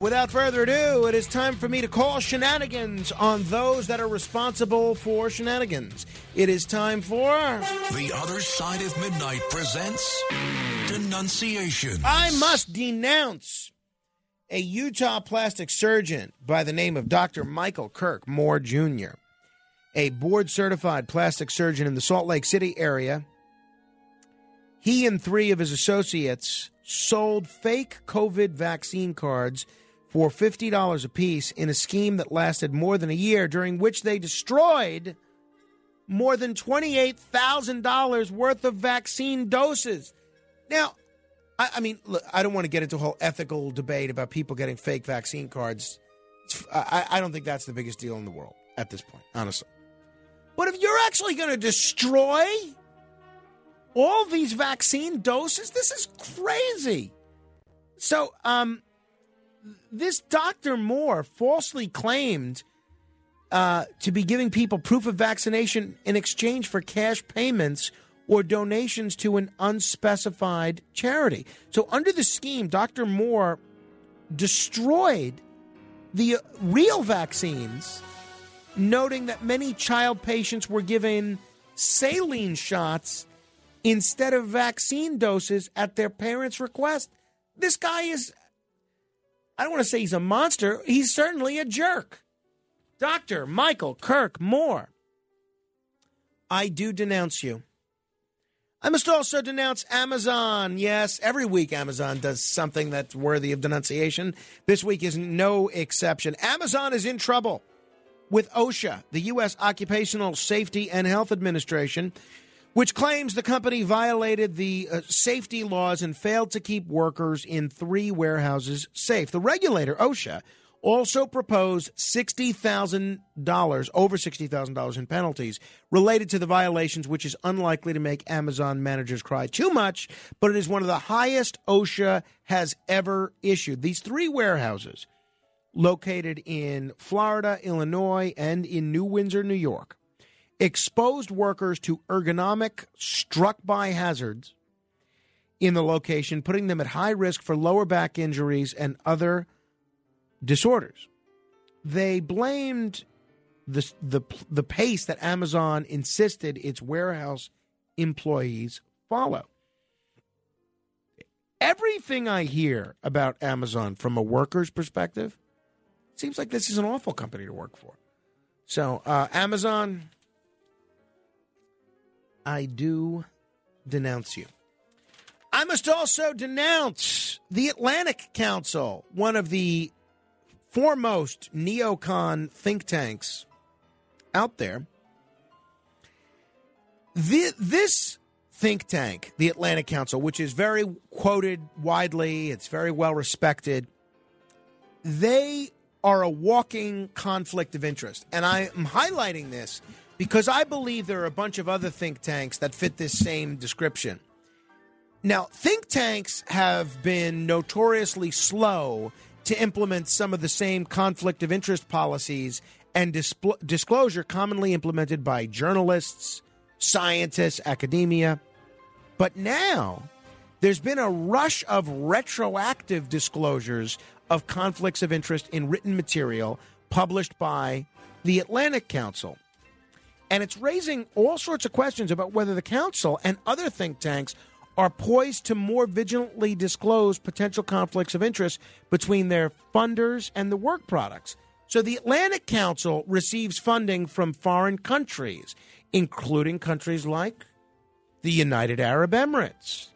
Without further ado, it is time for me to call shenanigans on those that are responsible for shenanigans. It is time for. The Other Side of Midnight presents Denunciation. I must denounce a Utah plastic surgeon by the name of Dr. Michael Kirk Moore Jr., a board certified plastic surgeon in the Salt Lake City area. He and three of his associates sold fake COVID vaccine cards for $50 apiece in a scheme that lasted more than a year, during which they destroyed more than $28,000 worth of vaccine doses. Now, I, I, mean, look, I don't want to get into a whole ethical debate about people getting fake vaccine cards. I, I don't think that's the biggest deal in the world at this point, honestly. But if you're actually going to destroy all these vaccine doses, this is crazy. So, um, this Dr. Moore falsely claimed uh, to be giving people proof of vaccination in exchange for cash payments or donations to an unspecified charity. So, under the scheme, Dr. Moore destroyed the uh, real vaccines, noting that many child patients were given saline shots instead of vaccine doses at their parents' request. This guy is I don't want to say he's a monster. He's certainly a jerk. Dr. Michael Kirk Moore, I do denounce you. I must also denounce Amazon. Yes, every week Amazon does something that's worthy of denunciation. This week is no exception. Amazon is in trouble with OSHA, the U.S. Occupational Safety and Health Administration, which claims the company violated the uh, safety laws and failed to keep workers in three warehouses safe. The regulator, OSHA, also proposed $60,000, over $60,000 in penalties related to the violations, which is unlikely to make Amazon managers cry too much, but it is one of the highest OSHA has ever issued. These three warehouses, located in Florida, Illinois, and in New Windsor, New York, exposed workers to ergonomic struck by hazards in the location, putting them at high risk for lower back injuries and other disorders. They blamed the, the, the pace that Amazon insisted its warehouse employees follow. Everything I hear about Amazon from a worker's perspective seems like this is an awful company to work for. So, uh, Amazon, I do denounce you. I must also denounce the Atlantic Council, one of the foremost neocon think tanks out there. The, this think tank, the Atlantic Council, which is very quoted widely, it's very well respected, they are a walking conflict of interest. And I am highlighting this because I believe there are a bunch of other think tanks that fit this same description. Now, think tanks have been notoriously slow to implement some of the same conflict of interest policies and displ- disclosure commonly implemented by journalists, scientists, academia. But now, there's been a rush of retroactive disclosures of conflicts of interest in written material published by the Atlantic Council. And it's raising all sorts of questions about whether the council and other think tanks are poised to more vigilantly disclose potential conflicts of interest between their funders and the work products. So the Atlantic Council receives funding from foreign countries, including countries like the United Arab Emirates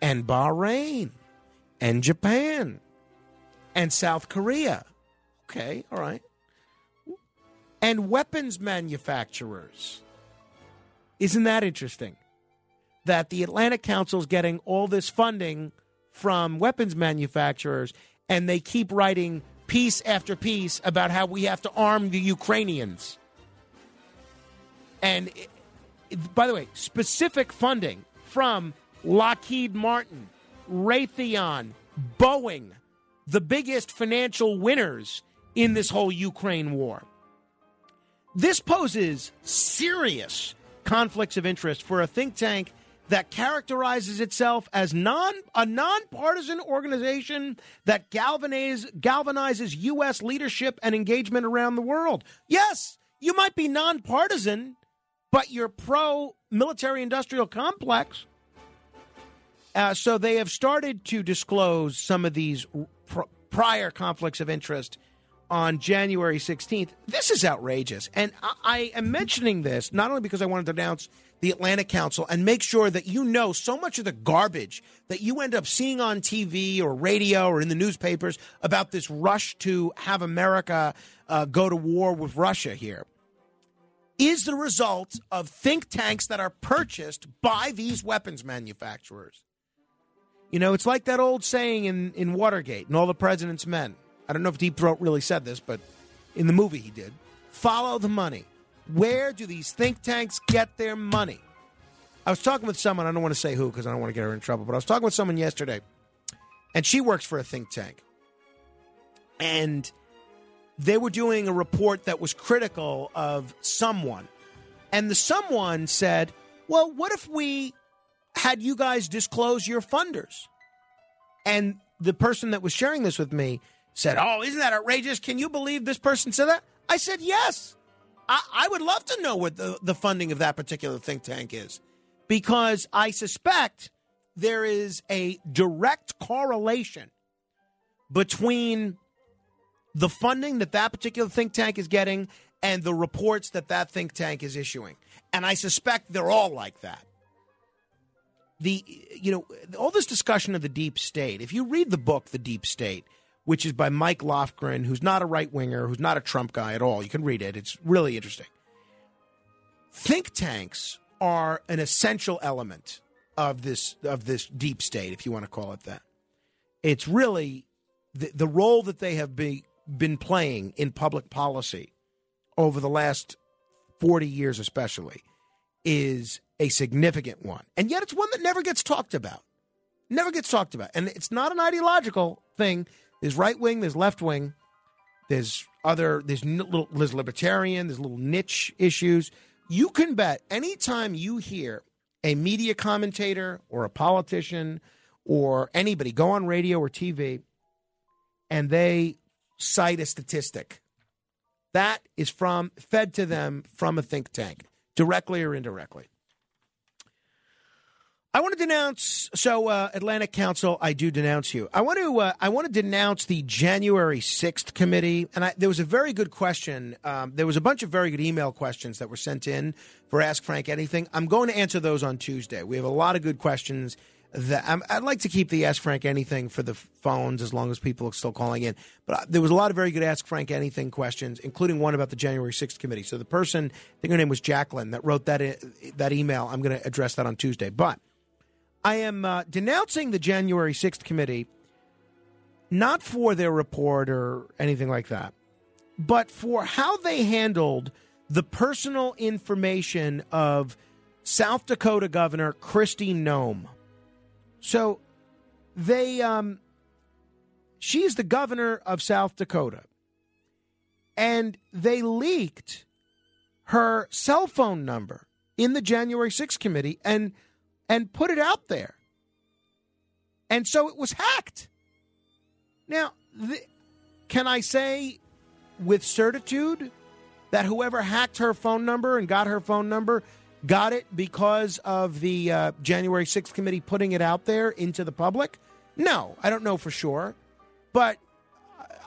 and Bahrain and Japan and South Korea. Okay, all right and weapons manufacturers. Isn't that interesting? That the Atlantic Council is getting all this funding from weapons manufacturers, and they keep writing piece after piece about how we have to arm the Ukrainians. And by the way, specific funding from Lockheed Martin, Raytheon, Boeing, the biggest financial winners in this whole Ukraine war. This poses serious conflicts of interest for a think tank that characterizes itself as non a nonpartisan organization that galvanize, galvanizes U.S. leadership and engagement around the world. Yes, you might be nonpartisan, but you're pro military industrial complex. Uh, so they have started to disclose some of these pr- prior conflicts of interest on January 16th. This is outrageous. And I, I am mentioning this not only because I wanted to announce the Atlantic Council and make sure that you know so much of the garbage that you end up seeing on TV or radio or in the newspapers about this rush to have America uh, go to war with Russia here is the result of think tanks that are purchased by these weapons manufacturers. You know, it's like that old saying in, in Watergate and All the President's Men. I don't know if Deep Throat really said this, but in the movie he did. Follow the money. Where do these think tanks get their money? I was talking with someone, I don't want to say who because I don't want to get her in trouble, but I was talking with someone yesterday, and she works for a think tank. And they were doing a report that was critical of someone. And the someone said, Well, what if we had you guys disclose your funders? And the person that was sharing this with me said, Oh, isn't that outrageous? Can you believe this person said that? I said, Yes. I, I would love to know what the, the funding of that particular think tank is because I suspect there is a direct correlation between the funding that that particular think tank is getting and the reports that that think tank is issuing. And I suspect they're all like that. The you know all this discussion of the deep state. If you read the book The Deep State, which is by Mike Lofgren, who's not a right winger, who's not a Trump guy at all, you can read it. It's really interesting. Think tanks are an essential element of this of this deep state, if you want to call it that. It's really the, the role that they have be, been playing in public policy over the last 40 years, especially, is a significant one. And yet it's one that never gets talked about. Never gets talked about. And it's not an ideological thing. There's right wing, there's left wing, there's other, there's, little, there's libertarian, there's little niche issues. You can bet anytime you hear a media commentator or a politician or anybody go on radio or TV and they cite a statistic. That is from fed to them from a think tank, directly or indirectly. I want to denounce. So, uh, Atlantic Council, I do denounce you. I want to. Uh, I want to denounce the January sixth committee. And I, there was a very good question. Um, there was a bunch of very good email questions that were sent in for Ask Frank Anything. I'm going to answer those on Tuesday. We have a lot of good questions that I'm, I'd like to keep the Ask Frank Anything for the phones as long as people are still calling in. But uh, there was a lot of very good Ask Frank Anything questions, including one about the January 6th committee. So the person, I think her name was Jacqueline, that wrote that uh, that email. I'm going to address that on Tuesday. But I am uh, denouncing the January 6th committee, not for their report or anything like that, but for how they handled the personal information of South Dakota Governor Kristi Noem. So they um she's the governor of South Dakota. And they leaked her cell phone number in the January 6th committee and and put it out there. And so it was hacked. Now, can I say with certitude that whoever hacked her phone number and got her phone number got it because of the uh, January 6th committee putting it out there into the public? No, I don't know for sure. But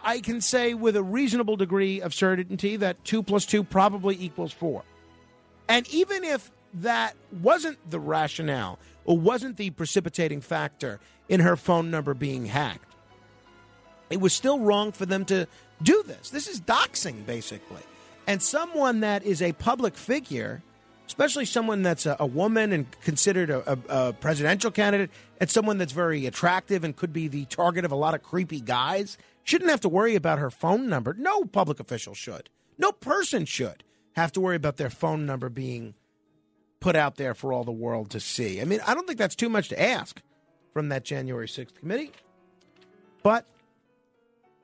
I can say with a reasonable degree of certainty that 2 plus 2 probably equals 4. And even if that wasn't the rationale or wasn't the precipitating factor in her phone number being hacked, it was still wrong for them to do this. This is doxing, basically. And someone that is a public figure especially someone that's a, a woman and considered a, a, a, presidential candidate, and someone that's very attractive and could be the target of a lot of creepy guys, shouldn't have to worry about her phone number. No public official should. No person should have to worry about their phone number being put out there for all the world to see. I mean, I don't think that's too much to ask from that January 6th committee, but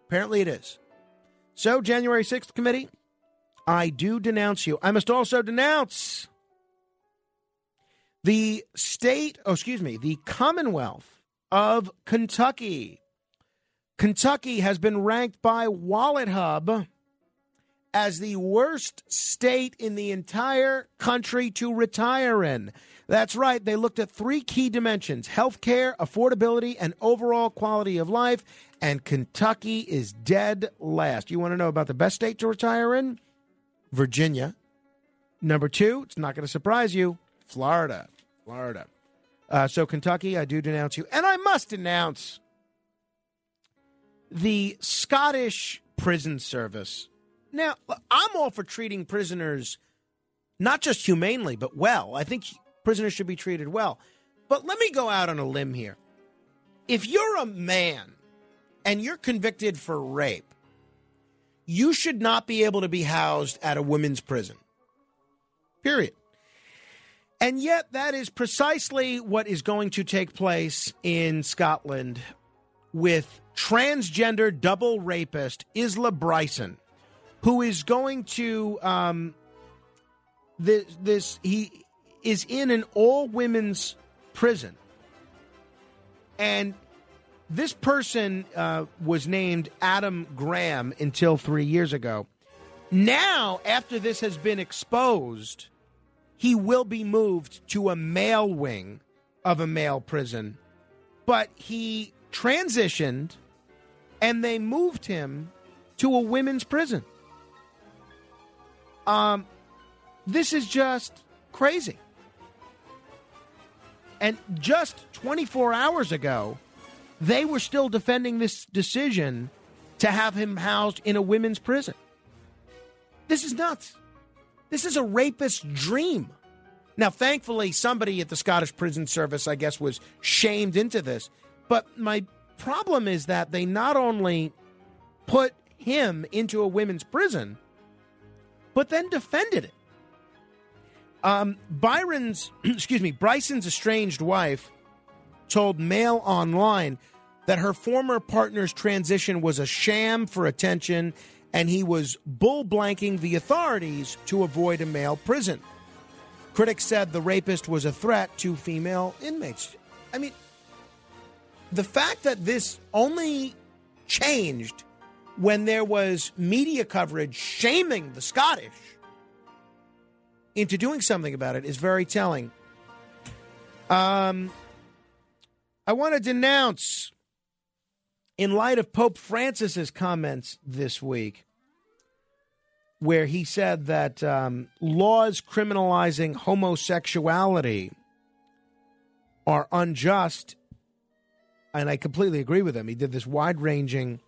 apparently it is. So, January 6th committee, I do denounce you. I must also denounce The state, oh, excuse me, the Commonwealth of Kentucky. Kentucky has been ranked by Wallet Hub as the worst state in the entire country to retire in. That's right. They looked at three key dimensions healthcare, affordability, and overall quality of life. And Kentucky is dead last. You want to know about the best state to retire in? Virginia. Number two, it's not going to surprise you Florida. Florida. Uh, so, Kentucky, I do denounce you. And I must denounce the Scottish prison service. Now, I'm all for treating prisoners not just humanely, but well. I think prisoners should be treated well. But let me go out on a limb here. If you're a man and you're convicted for rape, you should not be able to be housed at a women's prison. Period. And yet, that is precisely what is going to take place in Scotland with transgender double rapist Isla Bryson, who is going to um, this, this he is in an all women's prison, and this person uh, was named Adam Graham until three years ago. Now, after this has been exposed, he will be moved to a male wing of a male prison. But he transitioned and they moved him to a women's prison. Um, this is just crazy. And just 24 hours ago, they were still defending this decision to have him housed in a women's prison. This is nuts. This is a rapist's dream. Now, thankfully, somebody at the Scottish Prison Service, I guess, was shamed into this. But my problem is that they not only put him into a women's prison, but then defended it. Um, Byron's, excuse me, Bryson's estranged wife told Mail Online that her former partner's transition was a sham for attention and he was bull blanking the authorities to avoid a male prison. Critics said the rapist was a threat to female inmates. I mean, the fact that this only changed when there was media coverage shaming the Scottish into doing something about it is very telling. Um, I want to denounce, in light of Pope Francis's comments this week, where he said that um, laws criminalizing homosexuality are unjust, and I completely agree with him. He did this wide ranging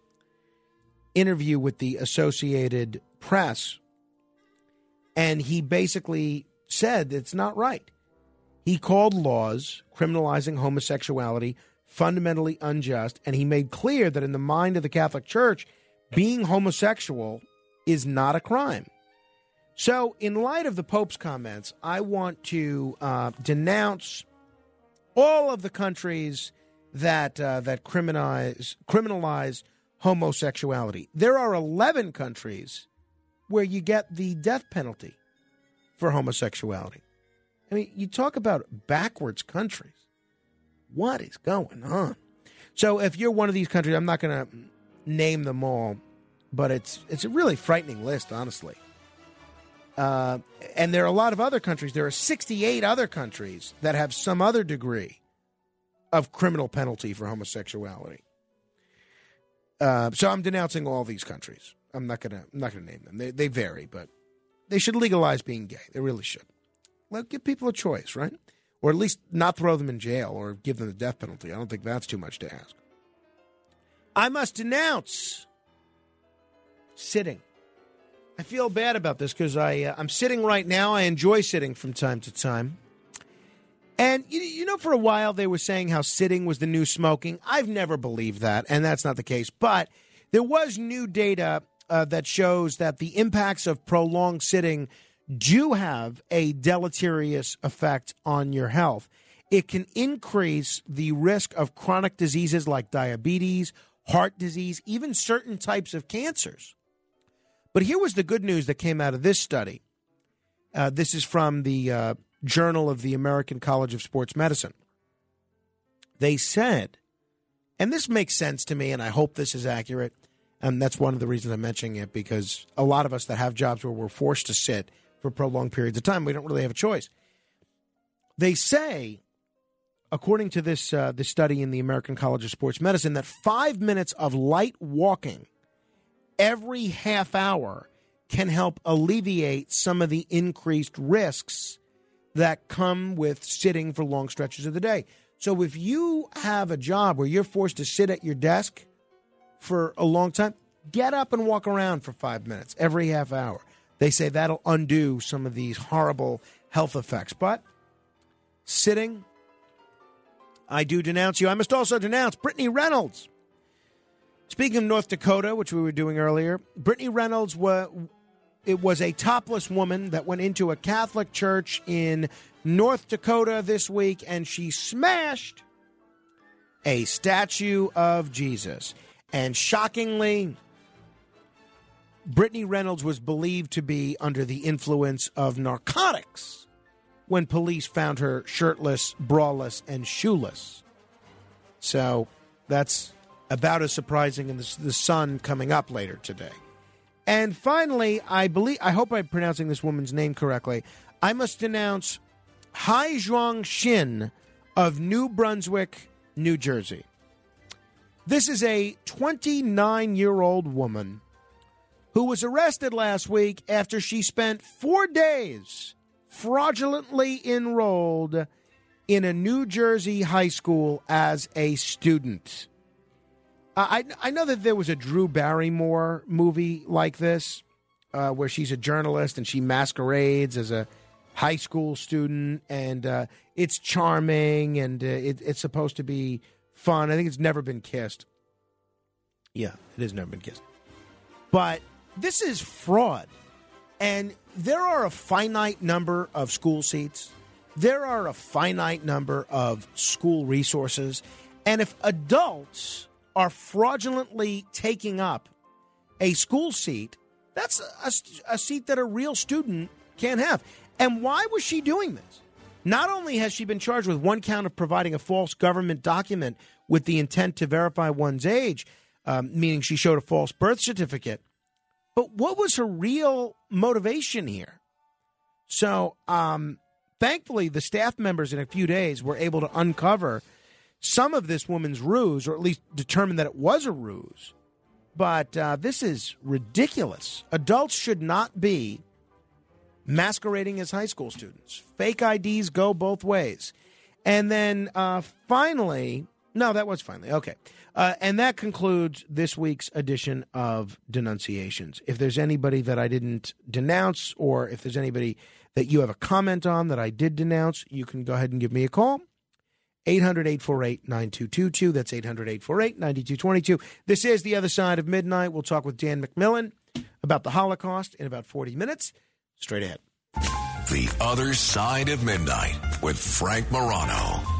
interview with the Associated Press and he basically said it's not right. He called laws criminalizing homosexuality fundamentally unjust, and he made clear that in the mind of the Catholic Church, being homosexual is not a crime. So, in light of the Pope's comments, I want to uh, denounce all of the countries that uh, that criminalize criminalize homosexuality. There are eleven countries where you get the death penalty for homosexuality. I mean, you talk about backwards countries. What is going on? So, if you're one of these countries, I'm not going to name them all, but it's it's a really frightening list, honestly. Uh, and there are a lot of other countries. There are 68 other countries that have some other degree of criminal penalty for homosexuality. Uh, so I'm denouncing all these countries. I'm not gonna I'm not gonna name them. They they vary, but they should legalize being gay. They really should. Let give people a choice, right? Or at least not throw them in jail or give them the death penalty. I don't think that's too much to ask. I must denounce sitting. I feel bad about this because I uh, I'm sitting right now. I enjoy sitting from time to time. And you, you know, for a while they were saying how sitting was the new smoking. I've never believed that, and that's not the case. But there was new data uh, that shows that the impacts of prolonged sitting do have a deleterious effect on your health. It can increase the risk of chronic diseases like diabetes, heart disease, even certain types of cancers. But here was the good news that came out of this study. Uh, this is from the uh, Journal of the American College of Sports Medicine. They said, and this makes sense to me, and I hope this is accurate. And that's one of the reasons I'm mentioning it because a lot of us that have jobs where we're forced to sit for prolonged periods of time, we don't really have a choice. They say, according to this uh, this study in the American College of Sports Medicine, that five minutes of light walking every half hour can help alleviate some of the increased risks that come with sitting for long stretches of the day. So if you have a job where you're forced to sit at your desk for a long time, get up and walk around for five minutes every half hour. They say that'll undo some of these horrible health effects. But sitting, I do denounce you. I must also denounce Brittany Reynolds. Speaking of North Dakota, which we were doing earlier, Brittany Reynolds was it was a topless woman that went into a Catholic church in North Dakota this week and she smashed a statue of Jesus. And shockingly, Brittany Reynolds was believed to be under the influence of narcotics when police found her shirtless, braless, and shoeless. So that's about as surprising as the sun coming up later today. And finally, I believe I hope I'm pronouncing this woman's name correctly. I must denounce Hyejeong Shin of New Brunswick, New Jersey. This is a 29 year old woman who was arrested last week after she spent four days fraudulently enrolled in a New Jersey high school as a student. I, I know that there was a Drew Barrymore movie like this uh, where she's a journalist and she masquerades as a high school student, and uh, it's charming and uh, it, it's supposed to be fun. I think it's never been kissed. Yeah, it has never been kissed. But this is fraud. And there are a finite number of school seats. There are a finite number of school resources. And if adults are fraudulently taking up a school seat, that's a, a, seat that a real student can't have. And why was she doing this? Not only has she been charged with one count of providing a false government document with the intent to verify one's age, um, meaning she showed a false birth certificate, but what was her real motivation here? So, um, thankfully, the staff members in a few days were able to uncover some of this woman's ruse, or at least determine that it was a ruse. But uh, this is ridiculous. Adults should not be masquerading as high school students. Fake IDs go both ways. And then uh, finally, no, that was finally. Okay. Uh, and that concludes this week's edition of Denunciations. If there's anybody that I didn't denounce, or if there's anybody that you have a comment on that I did denounce, you can go ahead and give me a call. 800 848 9222. That's 800 848 9222. This is The Other Side of Midnight. We'll talk with Dan McMillan about the Holocaust in about 40 minutes. Straight ahead. The Other Side of Midnight with Frank Morano.